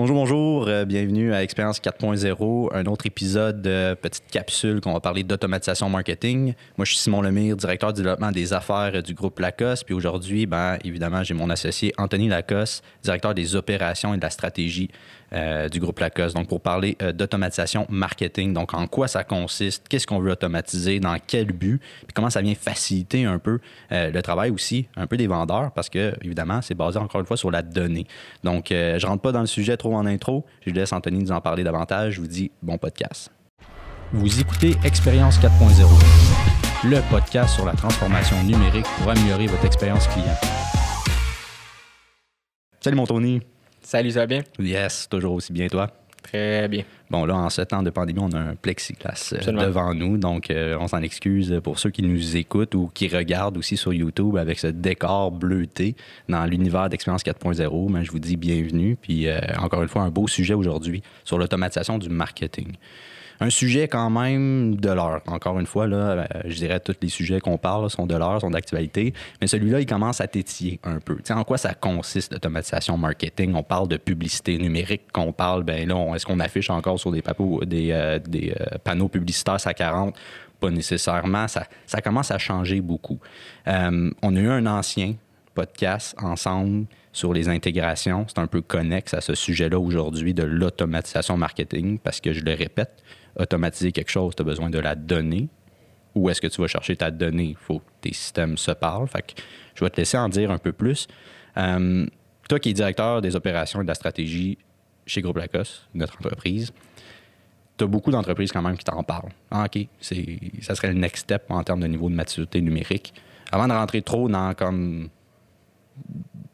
Bonjour, bonjour, euh, bienvenue à Expérience 4.0, un autre épisode de petite capsule qu'on va parler d'automatisation marketing. Moi, je suis Simon Lemire, directeur du développement des affaires du groupe Lacoste. Puis aujourd'hui, ben, évidemment, j'ai mon associé Anthony Lacoste, directeur des opérations et de la stratégie euh, du groupe Lacoste. Donc, pour parler euh, d'automatisation marketing, donc en quoi ça consiste, qu'est-ce qu'on veut automatiser, dans quel but, puis comment ça vient faciliter un peu euh, le travail aussi, un peu des vendeurs, parce que, évidemment, c'est basé encore une fois sur la donnée. Donc, je rentre pas dans le sujet trop en intro. Je laisse Anthony nous en parler davantage. Je vous dis bon podcast. Vous écoutez Expérience 4.0, le podcast sur la transformation numérique pour améliorer votre expérience client. Salut mon Tony. Salut, ça va bien? Yes, toujours aussi bien, toi? Très bien. Bon, là, en ce temps de pandémie, on a un plexiglas euh, devant nous. Donc, euh, on s'en excuse pour ceux qui nous écoutent ou qui regardent aussi sur YouTube avec ce décor bleuté dans l'univers d'Expérience 4.0. Mais je vous dis bienvenue. Puis, euh, encore une fois, un beau sujet aujourd'hui sur l'automatisation du marketing un sujet quand même de l'heure. Encore une fois, là, euh, je dirais tous les sujets qu'on parle sont de l'heure, sont d'actualité, mais celui-là, il commence à tétiller un peu. en quoi ça consiste l'automatisation marketing? On parle de publicité numérique, qu'on parle, ben là, est-ce qu'on affiche encore sur des, euh, euh, panneaux publicitaires à 40? Pas nécessairement. Ça, ça commence à changer beaucoup. on a eu un ancien podcast ensemble sur les intégrations. C'est un peu connexe à ce sujet-là aujourd'hui de l'automatisation marketing parce que je le répète, automatiser quelque chose, tu as besoin de la donnée. Où est-ce que tu vas chercher ta donnée? Il faut que tes systèmes se parlent. Fait que je vais te laisser en dire un peu plus. Euh, toi qui es directeur des opérations et de la stratégie chez Groupe Lacoste, notre entreprise, tu as beaucoup d'entreprises quand même qui t'en parlent. Ah, OK, ça serait le next step en termes de niveau de maturité numérique. Avant de rentrer trop dans comme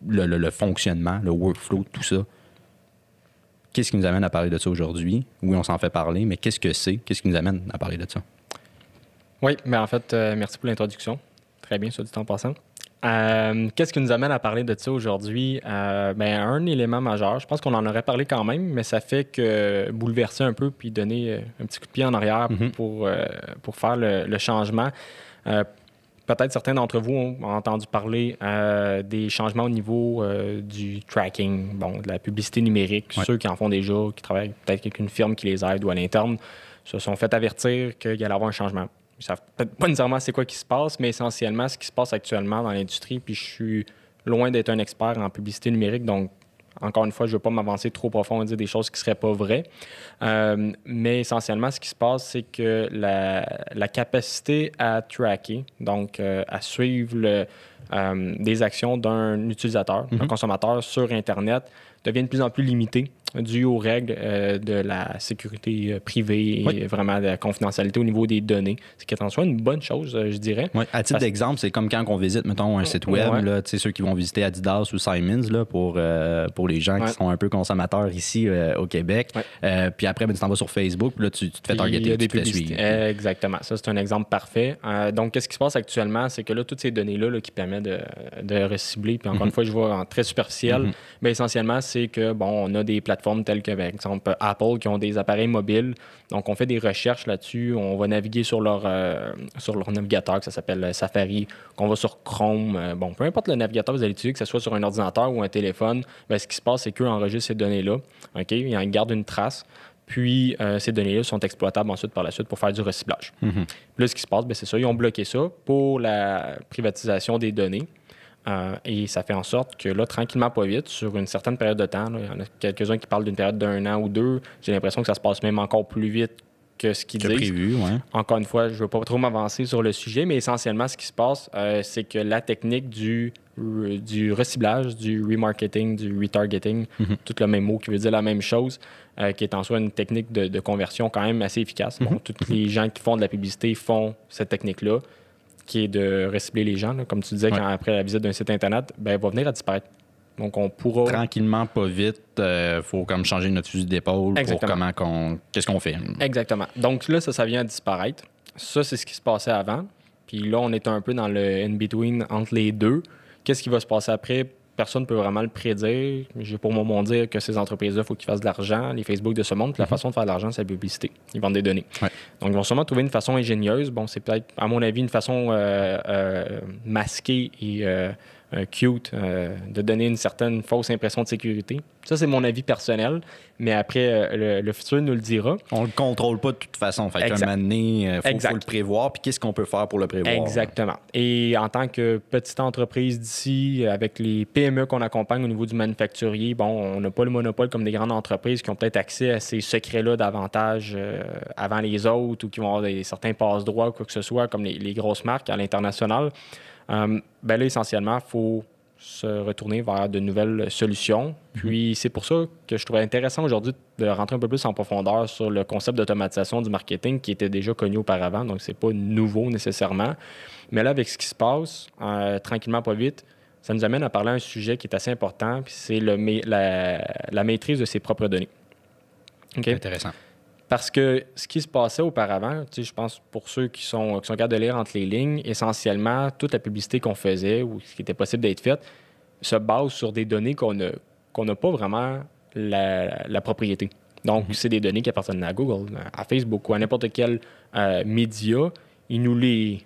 le fonctionnement, le workflow, tout ça, Qu'est-ce qui nous amène à parler de ça aujourd'hui? Oui, on s'en fait parler, mais qu'est-ce que c'est? Qu'est-ce qui nous amène à parler de ça? Oui, mais en fait, euh, merci pour l'introduction. Très bien, ça du temps passant. Euh, qu'est-ce qui nous amène à parler de ça aujourd'hui? Euh, ben, un élément majeur, je pense qu'on en aurait parlé quand même, mais ça fait que bouleverser un peu puis donner un petit coup de pied en arrière mm-hmm. pour, pour faire le, le changement Peut-être certains d'entre vous ont entendu parler euh, des changements au niveau euh, du tracking, bon, de la publicité numérique. Ceux qui en font déjà, qui travaillent peut-être avec une firme qui les aide ou à l'interne, se sont fait avertir qu'il allait avoir un changement. Ils ne savent peut-être pas nécessairement c'est quoi qui se passe, mais essentiellement ce qui se passe actuellement dans l'industrie. Puis je suis loin d'être un expert en publicité numérique, donc encore une fois, je ne veux pas m'avancer trop profond et dire des choses qui ne seraient pas vraies. Euh, mais essentiellement, ce qui se passe, c'est que la, capacité à tracker, donc euh, à suivre le, euh, des actions d'un utilisateur, d'un mm-hmm. consommateur sur Internet, devient de plus en plus limitée dû aux règles euh, de la sécurité euh, privée et vraiment de la confidentialité au niveau des données. Ce qui est en soi une bonne chose, euh, je dirais. À titre d'exemple, c'est comme quand on visite, mettons, un site web, là, ceux qui vont visiter Adidas ou Simons là, pour, pour les gens qui sont un peu consommateurs ici au Québec. puis après, ben, tu t'en vas sur Facebook, puis là, tu, te fais targeter, tu te Exactement. Ça, c'est un exemple parfait. donc, qu'est-ce qui se passe actuellement? C'est que là, toutes ces données-là qui permettent de, de recibler, puis encore mhm. une fois, je vois en très superficiel, mais mhm. ben, essentiellement, c'est que, bon, on a des plateformes telles que, par exemple, Apple, qui ont des appareils mobiles. Donc, on fait des recherches là-dessus. On va naviguer sur leur, euh, sur leur navigateur, que ça s'appelle Safari, qu'on va sur Chrome. Euh, bon, peu importe le navigateur que vous allez utiliser, que ce soit sur un ordinateur ou un téléphone, bien, ce qui se passe, c'est qu'eux enregistrent ces données-là. OK? Ils gardent une trace. Puis, euh, ces données-là sont exploitables ensuite par la suite pour faire du recyclage. Mm-hmm. Là, ce qui se passe, ben, c'est ça. Ils ont bloqué ça pour la privatisation des données. Euh, et ça fait en sorte que là, tranquillement, pas vite, sur une certaine période de temps, il y en a quelques-uns qui parlent d'une période d'un an ou deux. J'ai l'impression que ça se passe même encore plus vite que ce qu'ils disent. Prévu, ouais. Encore une fois, je ne veux pas trop m'avancer sur le sujet, mais essentiellement, ce qui se passe, euh, c'est que la technique du, du reciblage, du remarketing, du retargeting, mhm. tout le même mot qui veut dire la même chose, euh, qui est en soi une technique de, conversion quand même assez efficace. Bon, mhm. tous les gens qui font de la publicité font cette technique-là qui est de recibler les gens, comme tu disais, quand, après la visite d'un site Internet, ben, va venir à disparaître. Donc, on pourra. Tranquillement, pas vite. Il euh, faut comme changer notre fusil d'épaule pour comment qu'on. Qu'est-ce qu'on fait? Exactement. Donc, là, ça, ça vient à disparaître. Ça, c'est ce qui se passait avant. Puis là, on est un peu dans le in-between entre les deux. Qu'est-ce qui va se passer après? Personne ne peut vraiment le prédire. J'ai pour moment dire que ces entreprises-là, il faut qu'ils fassent de l'argent, les Facebook de ce monde. la mhm. façon de faire de l'argent, c'est la publicité. Ils vendent des données. Donc, ils vont sûrement trouver une façon ingénieuse. Bon, c'est peut-être, à mon avis, une façon euh, euh, masquée et euh, cute de donner une certaine fausse impression de sécurité. Ça, c'est mon avis personnel, mais après, le, futur nous le dira. On le contrôle pas de toute façon. Fait qu'un moment donné, il faut, le prévoir. Puis qu'est-ce qu'on peut faire pour le prévoir? Exactement. Et en tant que petite entreprise d'ici, avec les PME qu'on accompagne au niveau du manufacturier, bon, on n'a pas le monopole comme des grandes entreprises qui ont peut-être accès à ces secrets-là davantage avant les autres ou qui vont avoir des, certains passe-droits ou quoi que ce soit, comme les, grosses marques à l'international. Euh, ben là, essentiellement, il faut se retourner vers de nouvelles solutions. Mhm. Puis c'est pour ça que je trouvais intéressant aujourd'hui de rentrer un peu plus en profondeur sur le concept d'automatisation du marketing qui était déjà connu auparavant, donc c'est pas nouveau nécessairement. Mais là, avec ce qui se passe, euh, tranquillement, pas vite, ça nous amène à parler d'un sujet qui est assez important, puis c'est la, la, maîtrise de ses propres données. Intéressant. Parce que ce qui se passait auparavant, je pense pour ceux qui sont, qui sont capables de lire entre les lignes, essentiellement, toute la publicité qu'on faisait ou ce qui était possible d'être fait se base sur des données qu'on n'a pas vraiment la, propriété. Donc, mhm. c'est des données qui appartiennent à Google, à Facebook ou à n'importe quel euh, média. Ils nous les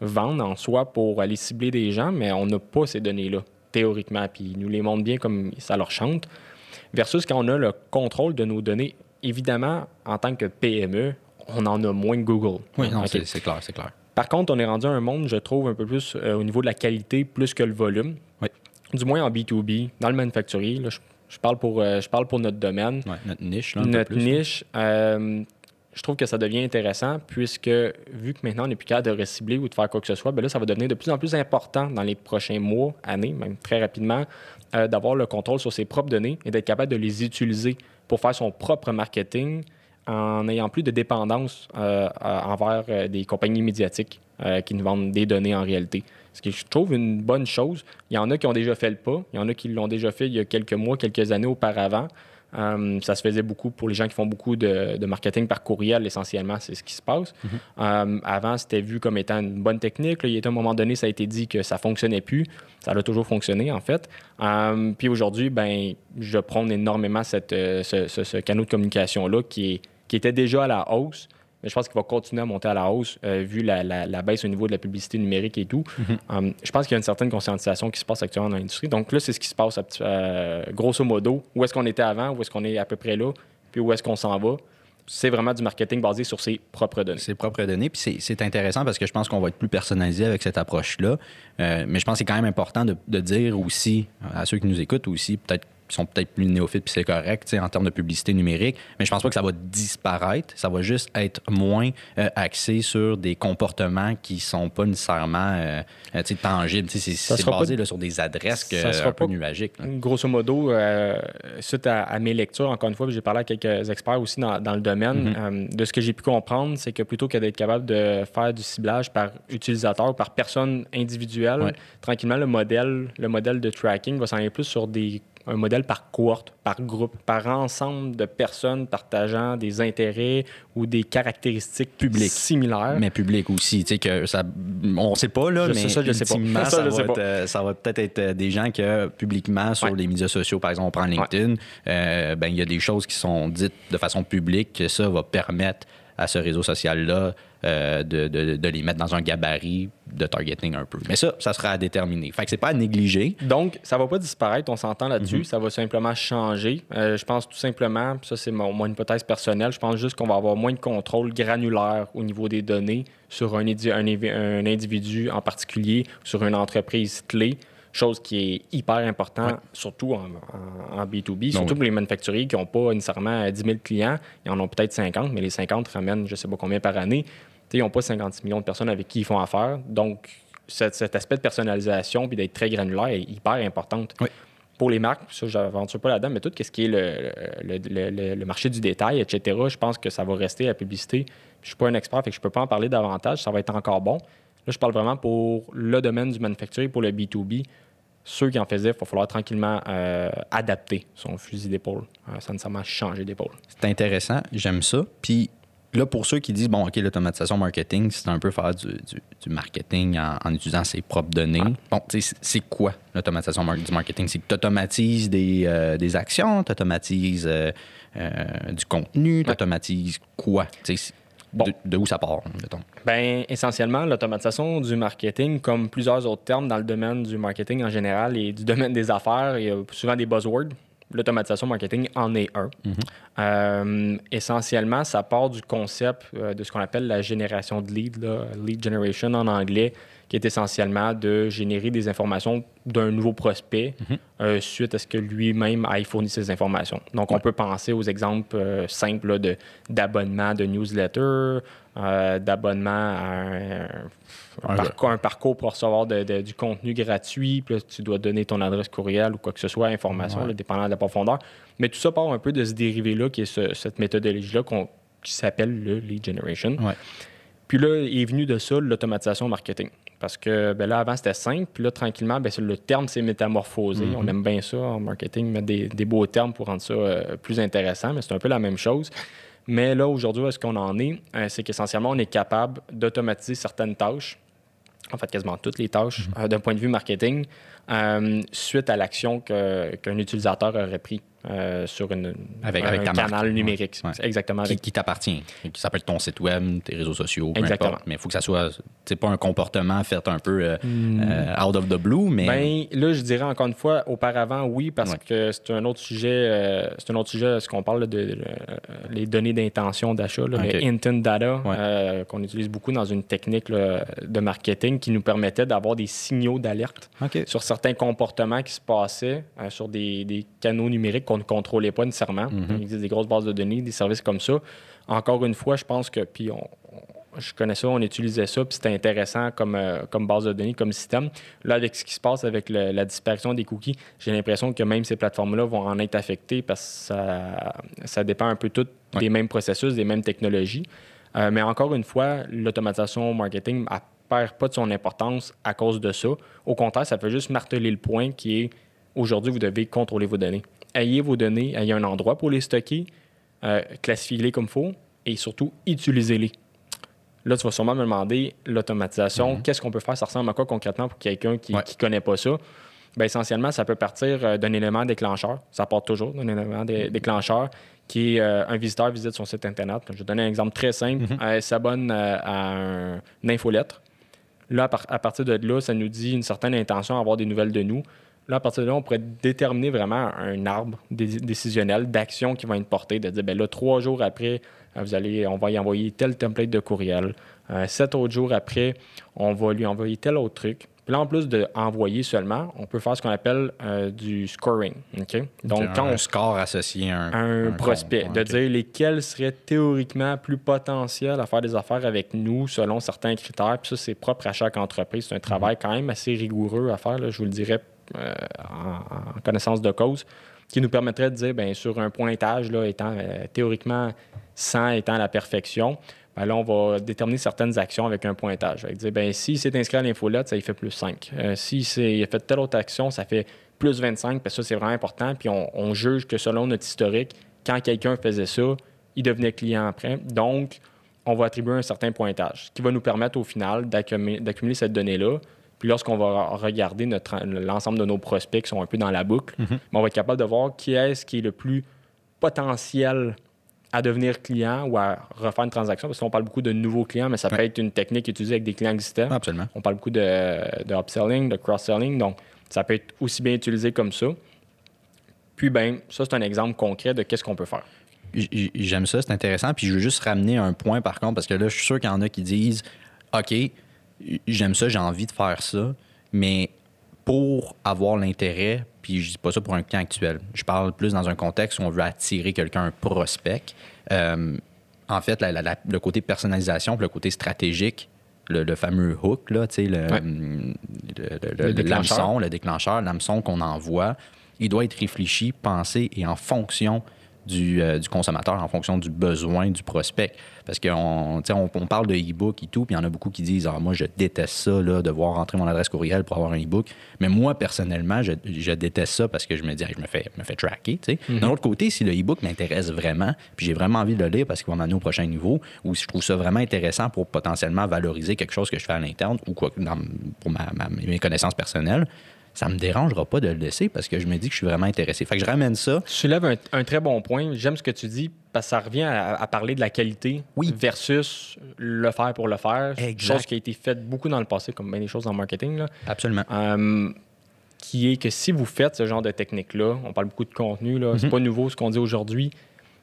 vendent en soi pour aller cibler des gens, mais on n'a pas ces données-là, théoriquement. Puis ils nous les montrent bien comme ça leur chante. Versus quand on a le contrôle de nos données évidemment, en tant que PME, on en a moins que Google. Oui, non, c'est clair, c'est clair. Par contre, on est rendu à un monde, je trouve, un peu plus euh, au niveau de la qualité, plus que le volume. Oui. Du moins en B2B, dans le manufacturier. je, parle pour, euh, je parle pour notre domaine. Oui, notre niche. notre niche. Euh, je trouve que ça devient intéressant puisque, vu que maintenant on n'est plus capable de recibler ou de faire quoi que ce soit, bien là, ça va devenir de plus en plus important dans les prochains mois, années, même très rapidement, d'avoir le contrôle sur ses propres données et d'être capable de les utiliser pour faire son propre marketing en n'ayant plus de dépendance euh, envers euh, des compagnies médiatiques euh, qui nous vendent des données en réalité. Ce qui je trouve une bonne chose. Il y en a qui ont déjà fait le pas, il y en a qui l'ont déjà fait il y a quelques mois, quelques années auparavant. Euh, ça se faisait beaucoup pour les gens qui font beaucoup de, marketing par courriel, essentiellement, c'est ce qui se passe. Mhm. Euh, avant, c'était vu comme étant une bonne technique. il y a un moment donné, ça a été dit que ça fonctionnait plus. Ça a toujours fonctionné, en fait. Euh, puis aujourd'hui, ben, je prône énormément cette, ce, ce, canal de communication-là qui, qui était déjà à la hausse mais je pense qu'il va continuer à monter à la hausse euh, vu la, la, baisse au niveau de la publicité numérique et tout. Mhm. Um, je pense qu'il y a une certaine conscientisation qui se passe actuellement dans l'industrie. Donc là, c'est ce qui se passe euh, grosso modo. Où est-ce qu'on était avant, où est-ce qu'on est à peu près là, puis où est-ce qu'on s'en va? C'est vraiment du marketing basé sur ses propres données. Ses propres données. Puis c'est intéressant parce que je pense qu'on va être plus personnalisé avec cette approche-là. Euh, mais je pense que c'est quand même important de, de, dire aussi à ceux qui nous écoutent aussi, peut-être sont peut-être plus néophytes, puis c'est correct en termes de publicité numérique, mais je pense pas que ça va disparaître. Ça va juste être moins euh, axé sur des comportements qui sont pas nécessairement euh, euh tangibles. C'est basé sur des adresses que, ça sera un peu nuagiques. Grosso modo, euh, suite à, mes lectures, encore une fois, j'ai parlé à quelques experts aussi dans, le domaine, mm-hmm. de ce que j'ai pu comprendre, c'est que plutôt que d'être capable de faire du ciblage par utilisateur ou par personne individuelle, tranquillement, le modèle, le modèle de tracking va s'en aller plus sur des un modèle par cohorte, par groupe, par ensemble de personnes partageant des intérêts ou des caractéristiques publiques similaires. Mais publiques aussi, tu sais que ça, on sait pas là, mais ça, je sais pas. Ça, va euh, ça, va peut-être être euh, des gens que publiquement sur les médias sociaux, par exemple, on prend LinkedIn, euh, ben il y a des choses qui sont dites de façon publique que ça va permettre à ce réseau social-là euh, de, de, les mettre dans un gabarit de targeting un peu. Mais ça, ça sera à déterminer. Fait que c'est pas à négliger. Donc, ça va pas disparaître, on s'entend là-dessus. Mhm. Ça va simplement changer. Euh, je pense tout simplement, ça c'est mon, mon, hypothèse personnelle, je pense juste qu'on va avoir moins de contrôle granulaire au niveau des données sur un, un, un individu en particulier, sur une entreprise clé chose qui est hyper important, surtout en, B2B, surtout pour les manufacturiers qui n'ont pas nécessairement 10 000 clients, ils en ont peut-être 50, mais les 50 ramènent je ne sais pas combien par année. Ils n'ont pas 56 millions de personnes avec qui ils font affaire. Donc, cet, aspect de personnalisation puis d'être très granulaire est hyper important. Pour les marques, ça, je n'aventure pas là-dedans, mais tout ce qui est le, marché du détail, etc., je pense que ça va rester la publicité. Je ne suis pas un expert, fait que je ne peux pas en parler davantage. Ça va être encore bon. Là, je parle vraiment pour le domaine du manufacturier, pour le B2B. Ceux qui en faisaient, il va falloir tranquillement euh, adapter son fusil d'épaule, euh, sans nécessairement changer d'épaule. C'est intéressant, j'aime ça. Puis là, pour ceux qui disent, bon, OK, l'automatisation marketing, c'est un peu faire du, marketing en, utilisant ses propres données. Bon, c'est quoi l'automatisation du marketing? C'est que tu automatises des, euh, des actions, tu automatises du contenu, tu automatises quoi? de, où ça part, mettons? Bien, essentiellement, l'automatisation du marketing, comme plusieurs autres termes dans le domaine du marketing en général et du domaine des affaires, il y a souvent des buzzwords. L'automatisation marketing en est un. Mm-hmm. Euh, essentiellement, ça part du concept euh, de ce qu'on appelle la génération de lead, lead generation en anglais, qui est essentiellement de générer des informations d'un nouveau prospect mhm. euh, suite à ce que lui-même aille fournir ces informations. Donc, on peut penser aux exemples simples d'abonnement de, newsletter, euh, d'abonnement à un, parcours, pour recevoir du contenu gratuit, puis tu dois donner ton adresse courriel ou quoi que ce soit, information, dépendant de la profondeur. Mais tout ça part un peu de ce dérivé-là, qui est cette méthodologie-là qui s'appelle le lead generation. Puis là, est venu de ça l'automatisation marketing. Parce que ben là, avant, c'était simple. Puis là, tranquillement, ben, le terme s'est métamorphosé. Mm-hmm. On aime bien ça en marketing, mettre des, beaux termes pour rendre ça euh, plus intéressant, mais c'est un peu la même chose. Mais là, aujourd'hui, est-ce qu'on en est? Euh, c'est qu'essentiellement, on est capable d'automatiser certaines tâches, en fait, quasiment toutes les tâches, mm-hmm. euh, d'un point de vue marketing, suite à l'action qu'un utilisateur aurait pris. Euh, sur une, avec, un canal numérique. Exactement. Qui, t'appartient. Qui s'appelle ton site web, tes réseaux sociaux, Exactement. Mais il faut que ça soit, c'est pas un comportement fait un peu euh, hmm. euh, out of the blue, mais. Ben, là, je dirais encore une fois, auparavant, oui, parce que c'est un autre sujet, c'est un autre sujet, ce qu'on parle de, les données d'intention d'achat, les intent data, qu'on utilise beaucoup dans une technique de marketing qui nous permettait d'avoir des signaux d'alerte sur certains comportements qui se passaient sur des, des canaux numériques qu'on ne contrôlait pas nécessairement. Mhm. Il existe des grosses bases de données, des services comme ça. Encore une fois, je pense que, puis je connais ça, on utilisait ça, puis c'était intéressant comme, euh, comme base de données, comme système. Là, avec ce qui se passe avec la disparition des cookies, j'ai l'impression que même ces plateformes-là vont en être affectées parce que ça, ça dépend un peu tout des mêmes processus, des mêmes technologies. Euh, mais encore une fois, l'automatisation marketing ne perd pas de son importance à cause de ça. Au contraire, ça fait juste marteler le point qui est aujourd'hui, vous devez contrôler vos données ayez vos données, ayez un endroit pour les stocker, euh, classifiez-les comme il faut et surtout utilisez-les. Là, tu vas sûrement me demander l'automatisation. Mm-hmm. Qu'est-ce qu'on peut faire? Ça ressemble à quoi concrètement pour quelqu'un qui ne connaît pas ça? Bien, essentiellement, ça peut partir euh, d'un élément déclencheur. Ça part toujours d'un élément déclencheur qui est euh, un visiteur visite son site Internet. Je vais donner un exemple très simple. Elle mm-hmm. s'abonne à un, une infolettre. Là, à partir de là, ça nous dit une certaine intention d'avoir des nouvelles de nous. Là, à partir de là, on pourrait déterminer vraiment un arbre décisionnel d'action qui va être porté, de dire, ben là, trois jours après, euh, vous allez, on va y envoyer tel template de courriel. Euh, sept autres jours après, on va lui envoyer tel autre truc. Puis là, en plus d'envoyer seulement, on peut faire ce qu'on appelle euh, du scoring. Donc, quand un score associé à un, un, prospect, de dire lesquels seraient théoriquement plus potentiels à faire des affaires avec nous selon certains critères. Puis ça, c'est propre à chaque entreprise. C'est un travail quand même assez rigoureux à faire. je vous le dirais euh, en, connaissance de cause, qui nous permettrait de dire, bien, sur un pointage, là, étant euh, théoriquement 100 étant la perfection, bien, là, on va déterminer certaines actions avec un pointage. Avec dire, bien, si c'est inscrit à l'infolette, ça y fait plus 5. Euh, si il a fait telle autre action, ça fait plus 25, parce que ça, c'est vraiment important. Puis on, juge que selon notre historique, quand quelqu'un faisait ça, il devenait client après. Donc, on va attribuer un certain pointage, qui va nous permettre au final d'accumuler cette donnée-là, puis lorsqu'on va regarder l'ensemble de nos prospects qui sont un peu dans la boucle, mhm. ben, on va être capable de voir qui est-ce qui est le plus potentiel à devenir client ou à refaire une transaction. Parce qu'on parle beaucoup de nouveaux clients, mais ça peut être une technique utilisée avec des clients existants. Absolument. On parle beaucoup de, de upselling, de cross-selling. Donc, ça peut être aussi bien utilisé comme ça. Puis, ben, ça, c'est un exemple concret de qu'est-ce qu'on peut faire. J'aime ça, c'est intéressant. Puis, je veux juste ramener un point, par contre, parce que là, je suis sûr qu'il y en a qui disent OK, j'aime ça, j'ai envie de faire ça, mais pour avoir l'intérêt, puis je dis pas ça pour un client actuel, je parle plus dans un contexte où on veut attirer quelqu'un, un prospect. Euh, en fait, le côté personnalisation, le côté stratégique, le, fameux hook, là, le, le, le, déclencheur, le déclencheur, l'hameçon qu'on envoie, il doit être réfléchi, pensé et en fonction euh, du, consommateur en fonction du besoin du prospect. Parce qu'on on, on parle de e-book et tout, puis il y en a beaucoup qui disent ah, Moi, je déteste ça, là, devoir rentrer mon adresse courriel pour avoir un e-book. Mais moi, personnellement, je, déteste ça parce que je me dis Je me fais, me fais tracker. Mm-hmm. D'un autre côté, si le e-book m'intéresse vraiment, puis j'ai vraiment envie de le lire parce qu'il va m'amener au prochain niveau, ou si je trouve ça vraiment intéressant pour potentiellement valoriser quelque chose que je fais à l'interne ou quoi, pour mes connaissances personnelles, ça me dérangera pas de le laisser parce que je me dis que je suis vraiment intéressé. Fait que je ramène ça. Tu soulèves un, très bon point. J'aime ce que tu dis parce que ça revient à, parler de la qualité versus le faire pour le faire. Exact. Chose qui a été faite beaucoup dans le passé, comme bien des choses dans le marketing. Là. Absolument. Hum, qui est que si vous faites ce genre de technique-là, on parle beaucoup de contenu, là, c'est mhm. pas nouveau ce qu'on dit aujourd'hui,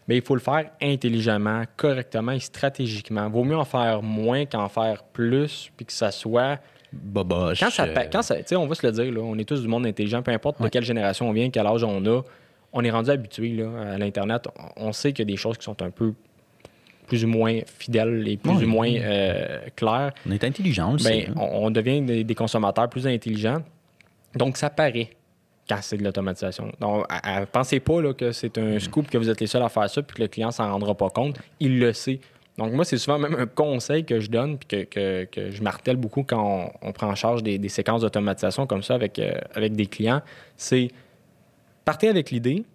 mais il faut le faire intelligemment, correctement et stratégiquement. Vaut mieux en faire moins qu'en faire plus, puis que ça soit boboche. Quand ça, euh. quand ça on va se le dire, là, on est tous du monde intelligent, peu importe de quelle génération on vient, quel âge on a, on est rendu habitué à l'Internet. On sait qu'il y a des choses qui sont un peu plus ou moins fidèles et plus ou moins euh, claires. On est intelligent, ben, on, devient des, consommateurs plus intelligents. Donc, ça paraît quand c'est de l'automatisation. Donc, pensez pas là, que c'est un scoop que vous êtes les seuls à faire ça puis que le client s'en rendra pas compte. Il le sait. Donc, moi, c'est souvent même un conseil que je donne puis que, je martèle beaucoup quand on, prend en charge des, séquences d'automatisation comme ça avec, euh, avec des clients. C'est partez avec l'idée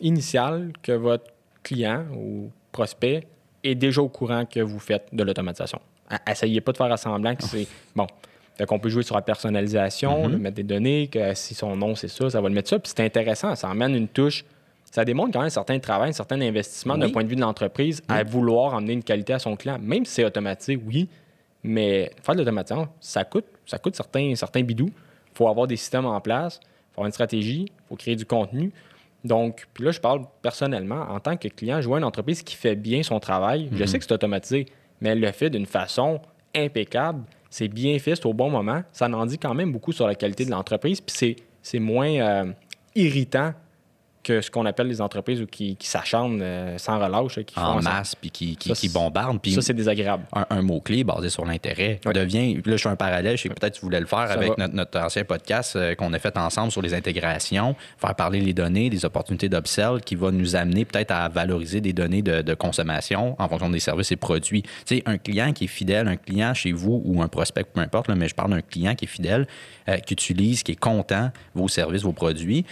initiale que votre client ou prospect est déjà au courant que vous faites de l'automatisation. Essayez pas de faire semblant que c'est bon. Fait qu'on peut jouer sur la personnalisation, mm-hmm. mettre des données, que si son nom c'est ça, ça va le mettre ça. Puis c'est intéressant, ça emmène une touche ça démontre quand même un certain travail, un certain investissement d'un point de vue de l'entreprise à vouloir emmener une qualité à son client. Même si c'est automatique, oui, mais faire de l'automatisation, ça coûte, ça coûte certains, certains bidous. Il faut avoir des systèmes en place, il faut avoir une stratégie, il faut créer du contenu. Donc, puis là, je parle personnellement, en tant que client, je vois une entreprise qui fait bien son travail. Je mhm. sais que c'est automatisé, mais elle le fait d'une façon impeccable. C'est bien fait, c'est au bon moment. Ça en dit quand même beaucoup sur la qualité de l'entreprise. Puis c'est moins euh, irritant que ce qu'on appelle les entreprises ou qui, qui s'acharnent euh, sans relâche. Qui en masse, puis qui, qui, bombardent. ça, c'est désagréable. Un, mot-clé basé sur l'intérêt devient. Là, je suis un parallèle. Je sais que peut-être tu voulais le faire avec notre, ancien podcast euh, qu'on a fait ensemble sur les intégrations, faire parler les données, des opportunités d'upsell qui va nous amener peut-être à valoriser des données de, consommation en fonction des services et produits. Tu sais, un client qui est fidèle, un client chez vous ou un prospect, peu importe, mais je parle d'un client qui est fidèle, euh, qui utilise, qui est content vos services, vos produits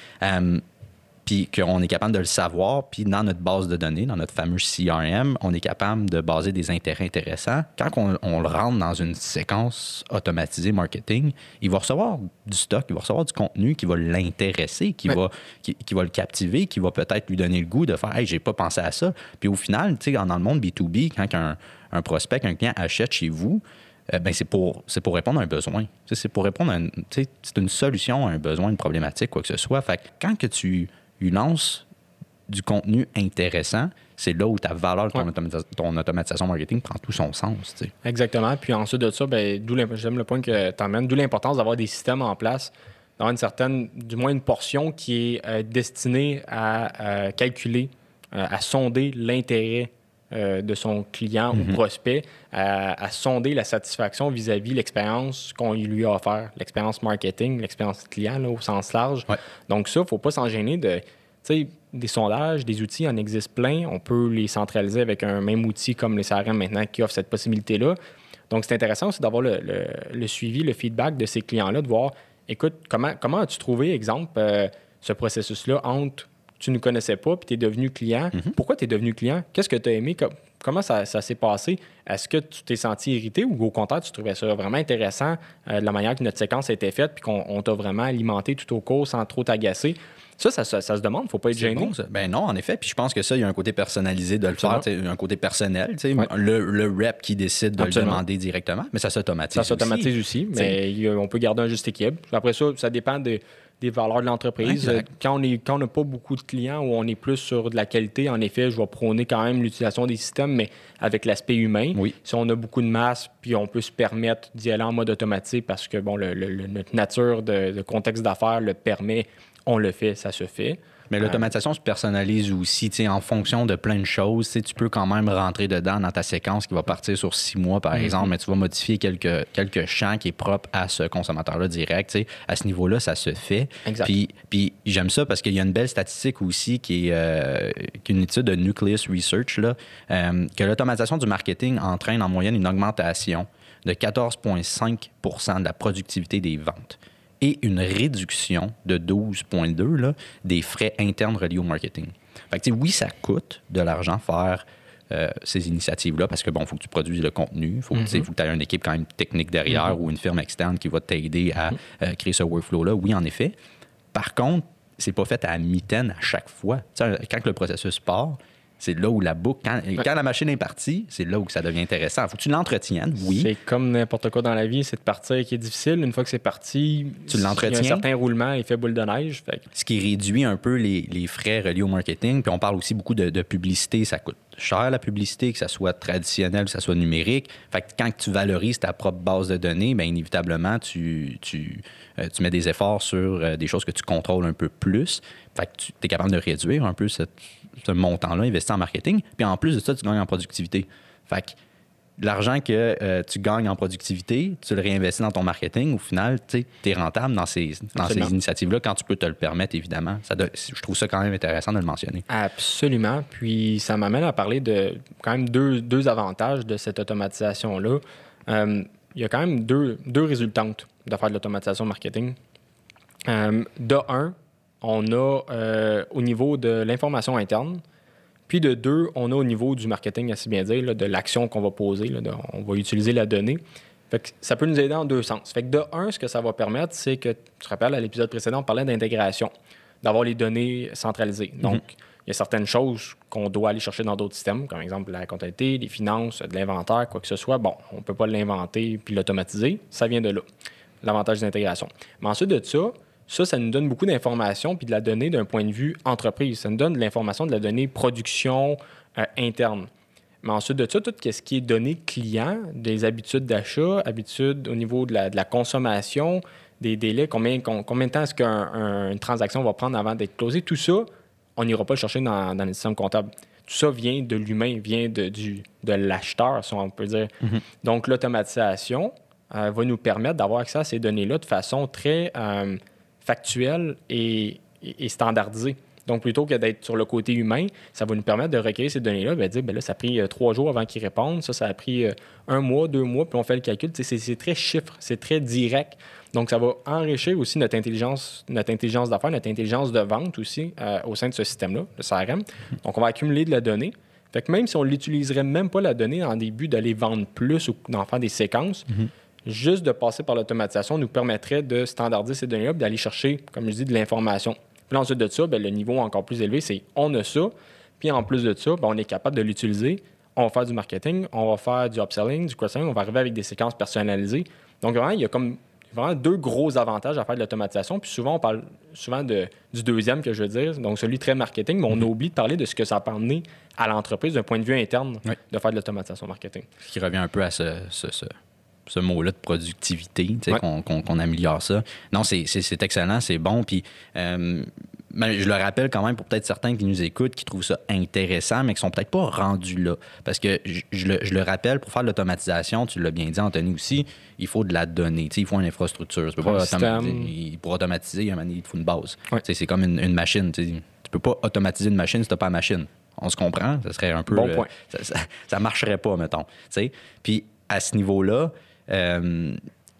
puis qu'on est capable de le savoir, puis dans notre base de données, dans notre fameux CRM, on est capable de baser des intérêts intéressants. Quand on, le rentre dans une séquence automatisée marketing, il va recevoir du stock, il va recevoir du contenu qui va l'intéresser, qui, va, qui, va le captiver, qui va peut-être lui donner le goût de faire Hey, j'ai pas pensé à ça. Puis au final, tu sais, dans le monde B2B, quand un, un prospect, un client achète chez vous, euh, ben c'est pour, pour répondre à un besoin. C'est pour répondre à c'est une solution à un besoin, une problématique, quoi que ce soit. Fait quand que tu lance du contenu intéressant, c'est là où ta valeur de ton, automatisation marketing prend tout son sens. Exactement. Puis ensuite de ça, ben, j'aime le point que tu emmènes, d'où l'importance d'avoir des systèmes en place, d'avoir une certaine, du moins une portion qui est euh, destinée à euh, calculer, euh, à sonder l'intérêt de son client ou mm-hmm. prospect, à, sonder la satisfaction vis-à-vis l'expérience qu'on lui a offert, l'expérience marketing, l'expérience client au sens large. Donc ça, il ne faut pas s'en gêner de sais, des sondages, des outils, en existe plein. On peut les centraliser avec un même outil comme les CRM maintenant qui offre cette possibilité-là. Donc, c'est intéressant aussi d'avoir le, suivi, le feedback de ces clients-là, de voir, écoute, comment, comment as-tu trouvé, exemple, euh, ce processus-là entre tu ne connaissais pas puis tu es devenu client. Mm-hmm. Pourquoi tu es devenu client? Qu'est-ce que tu as aimé? Comment ça, s'est passé? Est-ce que tu t'es senti irrité ou au contraire, tu trouvais ça vraiment intéressant euh, de la manière que notre séquence a été faite puis qu'on t'a vraiment alimenté tout au cours sans trop t'agacer? Ça, ça, se demande, faut pas être gêné. ben non, en effet. Puis je pense que ça, il y a un côté personnalisé de le faire, un côté personnel. Le, le rep qui décide de le demander directement, mais ça s'automatise. Ça s'automatise aussi, mais on peut garder un juste équilibre. Après ça, ça dépend des, valeurs de l'entreprise. Quand on n'a pas beaucoup de clients ou on est plus sur de la qualité, en effet, je vais prôner quand même l'utilisation des systèmes, mais avec l'aspect humain. Si on a beaucoup de masse, puis on peut se permettre d'y aller en mode automatique parce que bon, notre nature de contexte d'affaires le permet on le fait, ça se fait. Mais l'automatisation se personnalise aussi, en fonction de plein de choses. Tu peux quand même rentrer dedans dans ta séquence qui va partir sur six mois, par mhm. exemple, mais tu vas modifier quelques, quelques champs qui est propre à ce consommateur-là direct. À ce niveau-là, ça se fait. Puis, puis j'aime ça parce qu'il y a une belle statistique aussi qui est, euh, une étude de Nucleus Research, là, euh, que l'automatisation du marketing entraîne en moyenne une augmentation de 14,5% de la productivité des ventes et une réduction de 12,2 des frais internes reliés au marketing. Fait que, oui, ça coûte de l'argent faire euh, ces initiatives-là parce que, bon, il faut que tu produises le contenu, il faut, que tu aies une équipe quand même technique derrière mm-hmm. ou une firme externe qui va t'aider à mm-hmm. euh, créer ce workflow-là. Oui, en effet. Par contre, c'est pas fait à mi-temps à chaque fois. quand le processus part, c'est là où la boucle, quand, la machine est partie, c'est là où ça devient intéressant. Faut que tu l'entretiennes, oui. C'est comme n'importe quoi dans la vie, c'est de partir qui est difficile. Une fois que c'est parti, tu l'entretiens. Il y a un certain roulement, il fait boule de neige. Ce qui réduit un peu les, frais reliés au marketing. Puis on parle aussi beaucoup de, publicité. Ça coûte cher la publicité, que ça soit traditionnel, que ça soit numérique. Fait que quand tu valorises ta propre base de données, bien inévitablement, tu, euh, mets des efforts sur euh, des choses que tu contrôles un peu plus. Fait tu es capable de réduire un peu ce montant-là investi en marketing. Puis en plus de ça, tu gagnes en productivité. L'argent que euh, tu gagnes en productivité, tu le réinvestis dans ton marketing. Au final, tu es rentable dans ces, dans ces initiatives-là quand tu peux te le permettre, évidemment. Ça je trouve ça quand même intéressant de le mentionner. Absolument. Puis ça m'amène à parler de quand même deux, deux avantages de cette automatisation-là. Euh, il y a quand même deux, deux résultantes de faire de l'automatisation marketing. Euh, de un, on a au niveau de l'information interne. Puis de deux, on a au niveau du marketing, à si bien dire, de l'action qu'on va poser. on va utiliser la donnée. ça peut nous aider en deux sens. Fait que de un, ce que ça va permettre, c'est que, tu te rappelles, à l'épisode précédent, on parlait d'intégration, d'avoir les données centralisées. Mhm. Donc, il y a certaines choses qu'on doit aller chercher dans d'autres systèmes, comme exemple la comptabilité, les finances, de l'inventaire, quoi que ce soit. Bon, on ne peut pas l'inventer puis l'automatiser. Ça vient de là, l'avantage d'intégration. Mais ensuite de ça, ça, ça nous donne beaucoup d'informations puis de la donnée d'un point de vue entreprise. Ça nous donne de l'information, de la donnée production euh, interne. Mais ensuite de ça, tout ce qui est données client, des habitudes d'achat, habitudes au niveau de la, consommation, des délais, combien, combien de temps est-ce qu'une transaction va prendre avant d'être closée, tout ça, on n'ira pas le chercher dans, dans les systèmes comptables. Tout ça vient de l'humain, vient de, du, de l'acheteur, si on peut dire. Mm-hmm. Donc, l'automatisation euh, va nous permettre d'avoir accès à ces données-là de façon très euh, factuel et, standardisé. Donc, plutôt que d'être sur le côté humain, ça va nous permettre de recueillir ces données-là, ben, dire, ben là, ça a pris euh, trois jours avant qu'ils répondent, ça, ça a pris euh, un mois, deux mois, puis on fait le calcul. C'est très chiffre, c'est très direct. Donc, ça va enrichir aussi notre intelligence, notre intelligence d'affaires, notre intelligence de vente aussi euh, au sein de ce système-là, le CRM. Donc, on va accumuler de la donnée. Fait que même si on l'utiliserait même pas la donnée en début d'aller vendre plus ou d'en faire des séquences, mm-hmm juste de passer par l'automatisation nous permettrait de standardiser ces données-là d'aller chercher, comme je dis, de l'information. Puis ensuite de ça, bien, le niveau encore plus élevé, c'est on a ça. Puis en plus de ça, bien, on est capable de l'utiliser. On va faire du marketing, on va faire du upselling, du cross-selling, on va arriver avec des séquences personnalisées. Donc vraiment, il y a comme vraiment deux gros avantages à faire de l'automatisation. Puis souvent, on parle souvent de, du deuxième que je veux dire, donc celui très marketing, mais on mm-hmm. oublie de parler de ce que ça peut amener à l'entreprise d'un point de vue interne de faire de l'automatisation marketing. Ce qui revient un peu à ce, ce ce mot-là de productivité, qu'on améliore ça. Non, c'est excellent, c'est bon. Puis, euh, je le rappelle quand même pour peut-être certains qui nous écoutent, qui trouvent ça intéressant, mais qui sont peut-être pas rendus là. Parce que je, le, rappelle, pour faire de l'automatisation, tu l'as bien dit, Anthony aussi, il faut de la donnée. il faut une infrastructure. Tu peux pas automatiser, pour automatiser, il faut une base. C'est comme une, machine. Tu peux pas automatiser une machine si tu n'as pas la machine. On se comprend? Ça serait un peu. Bon point. ça, ça, marcherait pas, mettons. Puis à ce niveau-là, euh,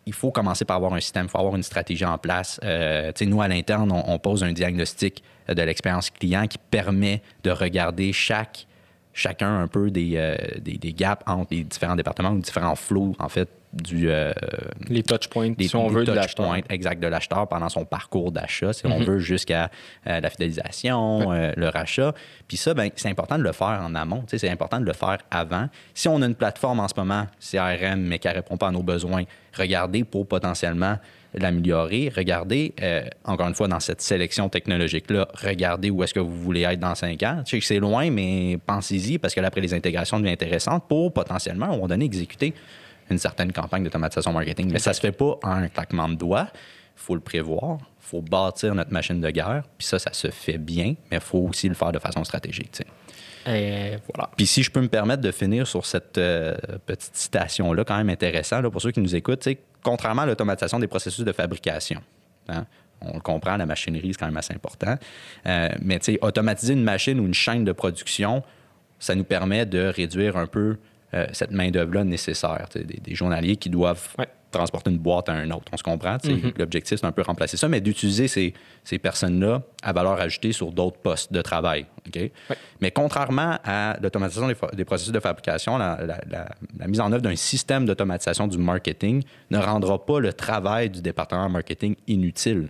il faut commencer par avoir un système, il faut avoir une stratégie en place. Euh, nous, à l'interne, on, pose un diagnostic de l'expérience client qui permet de regarder chaque, chacun un peu des, euh, des, des, gaps entre les différents départements ou différents flots, en fait, du. Euh, les touch points, si on veut, de l'acheteur. Exact, de l'acheteur pendant son parcours d'achat, si on mhm. veut, jusqu'à euh, la fidélisation, le rachat. Puis ça, ben, c'est important de le faire en amont. C'est important de le faire avant. Si on a une plateforme en ce moment, CRM, mais qui ne répond pas à nos besoins, regardez pour potentiellement l'améliorer. Regardez, encore une fois, dans cette sélection technologique-là, regardez où est-ce que vous voulez être dans cinq ans. Je sais que c'est loin, mais pensez-y parce que là, après, les intégrations deviennent intéressantes pour potentiellement, à un moment donné, exécuter une certaine campagne d'automatisation marketing. Mais ça se fait pas en un claquement de doigts. Il faut le prévoir. Il faut bâtir notre machine de guerre. Puis ça, ça se fait bien, mais il faut aussi le faire de façon stratégique. Et voilà. Puis si je peux me permettre de finir sur cette euh, petite citation-là, quand même intéressant, pour ceux qui nous écoutent, contrairement à l'automatisation des processus de fabrication, hein, on le comprend, la machinerie, c'est quand même assez important. Euh, mais automatiser une machine ou une chaîne de production, ça nous permet de réduire un peu euh, cette main-d'œuvre-là nécessaire. Des, des, journaliers qui doivent transporter une boîte à un autre. On se comprend. Mm-hmm. L'objectif, c'est un peu remplacer ça, mais d'utiliser ces, ces personnes-là à valeur ajoutée sur d'autres postes de travail. Mais contrairement à l'automatisation des, processus de fabrication, la, la, mise en œuvre d'un système d'automatisation du marketing ne rendra pas le travail du département marketing inutile.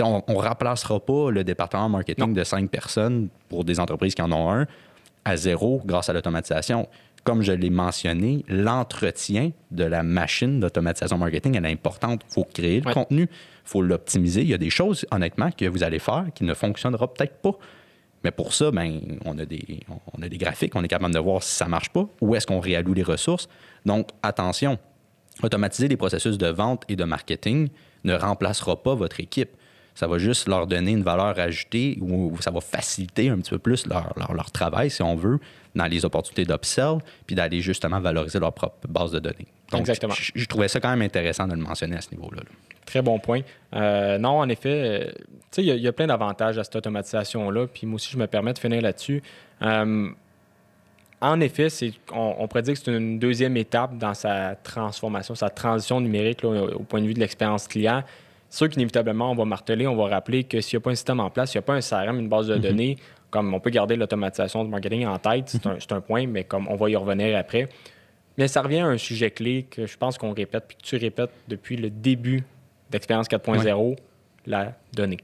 on ne remplacera pas le département marketing de cinq personnes pour des entreprises qui en ont un à zéro grâce à l'automatisation comme je l'ai mentionné, l'entretien de la machine d'automatisation marketing est importante. Il faut créer le contenu, il faut l'optimiser. Il y a des choses, honnêtement, que vous allez faire qui ne fonctionneront peut-être pas. Mais pour ça, ben, on, a des, on a des graphiques, on est capable de voir si ça ne marche pas, où est-ce qu'on réalloue les ressources. Donc, attention, automatiser les processus de vente et de marketing ne remplacera pas votre équipe ça va juste leur donner une valeur ajoutée ou ça va faciliter un petit peu plus leur, leur, travail, si on veut, dans les opportunités d'upsell, puis d'aller justement valoriser leur propre base de données. Donc, Exactement. Je, trouvais ça quand même intéressant de le mentionner à ce niveau-là. Très bon point. Euh, non, en effet, euh, il y, a plein d'avantages à cette automatisation-là, puis moi aussi, je me permets de finir là-dessus. Euh, en effet, on, on, pourrait dire que c'est une deuxième étape dans sa transformation, sa transition numérique au point de vue de l'expérience client sûr qu'inévitablement, on va marteler, on va rappeler que s'il n'y a pas un système en place, s'il n'y a pas un CRM, une base de mhm. données, comme on peut garder l'automatisation du marketing en tête, c'est un, point, mais comme on va y revenir après. Mais ça revient à un sujet clé que je pense qu'on répète, puis que tu répètes depuis le début d'Expérience 4.0, la donnée.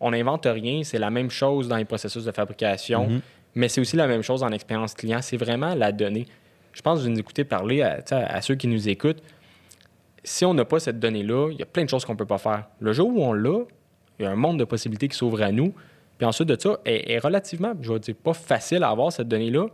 on, n'invente rien, c'est la même chose dans les processus de fabrication, mhm. mais c'est aussi la même chose en expérience client, c'est vraiment la donnée. Je pense que vous nous écoutez parler à ceux qui nous écoutent si on n'a pas cette donnée-là, il y a plein de choses qu'on ne peut pas faire. Le jour où on l'a, il y a un monde de possibilités qui s'ouvre à nous. Puis ensuite de ça, elle est relativement, je vais dire, pas facile à avoir cette donnée-là,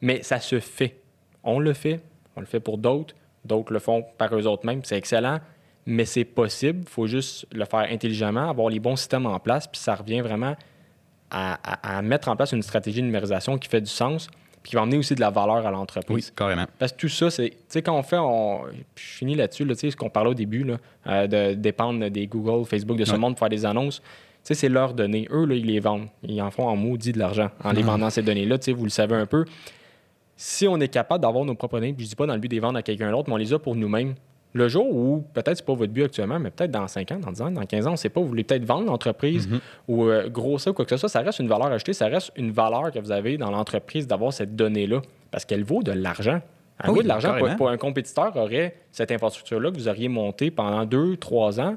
mais ça se fait. On le fait, on le fait pour d'autres, d'autres le font par eux autres mêmes, c'est excellent, mais c'est possible. Il faut juste le faire intelligemment, avoir les bons systèmes en place, puis ça revient vraiment à mettre en place une stratégie de numérisation qui fait du sens, puis qui va amener aussi de la valeur à l'entreprise. Oui, carrément. Parce que tout ça, c'est, tu sais, quand on fait, on, je finis là-dessus, tu sais, ce qu'on parlait au début, là, euh, de dépendre des Google, Facebook, de ce monde pour faire des annonces. Tu sais, c'est leurs données. Eux, là, ils les vendent. Ils en font en maudit de l'argent en les vendant ces données-là. Tu sais, vous le savez un peu. Si on est capable d'avoir nos propres données, puis je dis pas dans le but de les vendre à quelqu'un d'autre, mais on les a pour nous-mêmes, le jour où, peut-être c'est pas votre but actuellement, mais peut-être dans 5 ans, dans 10 ans, dans 15 ans, on ne sait pas, vous voulez peut-être vendre l'entreprise mhm. ou euh, grossir ou quoi que ce soit, ça reste une valeur ajoutée, ça reste une valeur que vous avez dans l'entreprise d'avoir cette donnée-là parce qu'elle vaut de l'argent. Elle vaut de l'argent pour, un compétiteur aurait cette infrastructure-là que vous auriez montée pendant 2, 3 ans,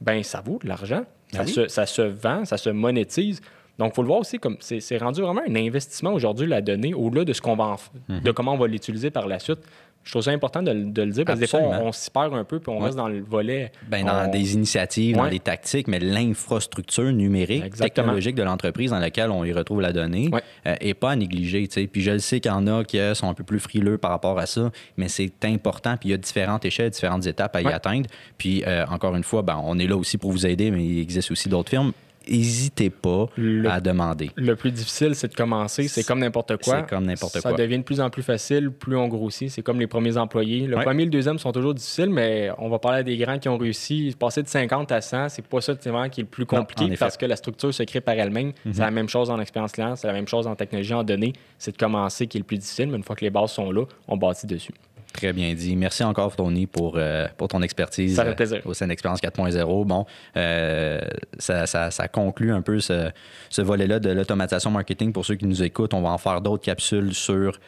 ben ça vaut de l'argent. Ben ça, se, vend, ça se monétise. Donc, il faut le voir aussi comme c'est rendu vraiment un investissement aujourd'hui, la donnée, au-delà de ce qu'on va en, mhm. de comment on va l'utiliser par la suite je trouve ça important de, le dire parce que des fois, on, s'y perd un peu puis on reste dans le volet. Ben, dans des initiatives, dans des tactiques, mais l'infrastructure numérique, technologique de l'entreprise dans laquelle on y retrouve la donnée n'est euh, pas à négliger. Puis je le sais qu'il y en a qui sont un peu plus frileux par rapport à ça, mais c'est important. Puis il y a différentes échelles, différentes étapes à y atteindre. Puis euh, encore une fois, ben, on est là aussi pour vous aider, mais il existe aussi d'autres firmes n'hésitez pas à demander. Le plus difficile, c'est de commencer. C'est comme n'importe quoi. C'est comme n'importe quoi. Ça devient de plus en plus facile, plus on grossit. C'est comme les premiers employés. Le premier et le deuxième sont toujours difficiles, mais on va parler à des grands qui ont réussi. Passer de 50 à 100, c'est pas ça qui est le plus compliqué parce que la structure se crée par elle-même. Mhm. C'est la même chose en expérience client, c'est la même chose en technologie en données. C'est de commencer qui est le plus difficile, mais une fois que les bases sont là, on bâtit dessus. Très bien dit. Merci encore, Tony, pour, euh, pour ton expertise ça fait plaisir. Euh, au sein d'Expérience 4.0. Bon, euh, ça, ça, ça, conclut un peu ce, ce volet-là de l'automatisation marketing. Pour ceux qui nous écoutent, on va en faire d'autres capsules sur,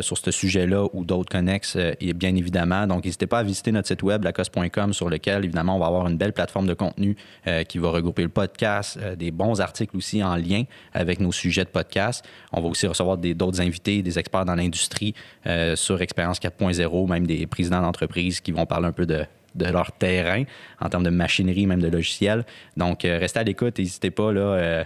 sur ce sujet-là ou d'autres connexes, bien évidemment. Donc, n'hésitez pas à visiter notre site web, lacoste.com, sur lequel, évidemment, on va avoir une belle plateforme de contenu qui va regrouper le podcast, des bons articles aussi en lien avec nos sujets de podcast. On va aussi recevoir d'autres invités, des experts dans l'industrie sur Expérience 4.0 même des présidents d'entreprise qui vont parler un peu de, leur terrain en termes de machinerie, même de logiciels. Donc, euh, restez à l'écoute, n'hésitez pas là, euh,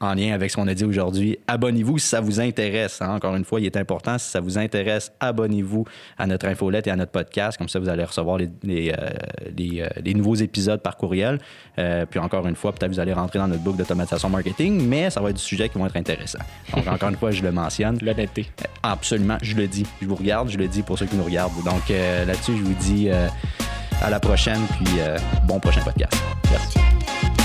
en lien avec ce qu'on a dit aujourd'hui. Abonnez-vous si ça vous intéresse. Hein. Encore une fois, il est important, si ça vous intéresse, abonnez-vous à notre infolette et à notre podcast. Comme ça, vous allez recevoir les, les, euh, euh, nouveaux épisodes par courriel. Euh, puis encore une fois, peut-être vous allez rentrer dans notre boucle d'automatisation marketing, mais ça va être du sujet qui vont être intéressants. Donc, encore une fois, je le mentionne. L'honnêteté. Absolument, je le dis. Je vous regarde, je le dis pour ceux qui nous regardent. Donc, là-dessus, je vous dis à la prochaine, puis bon prochain podcast. Merci.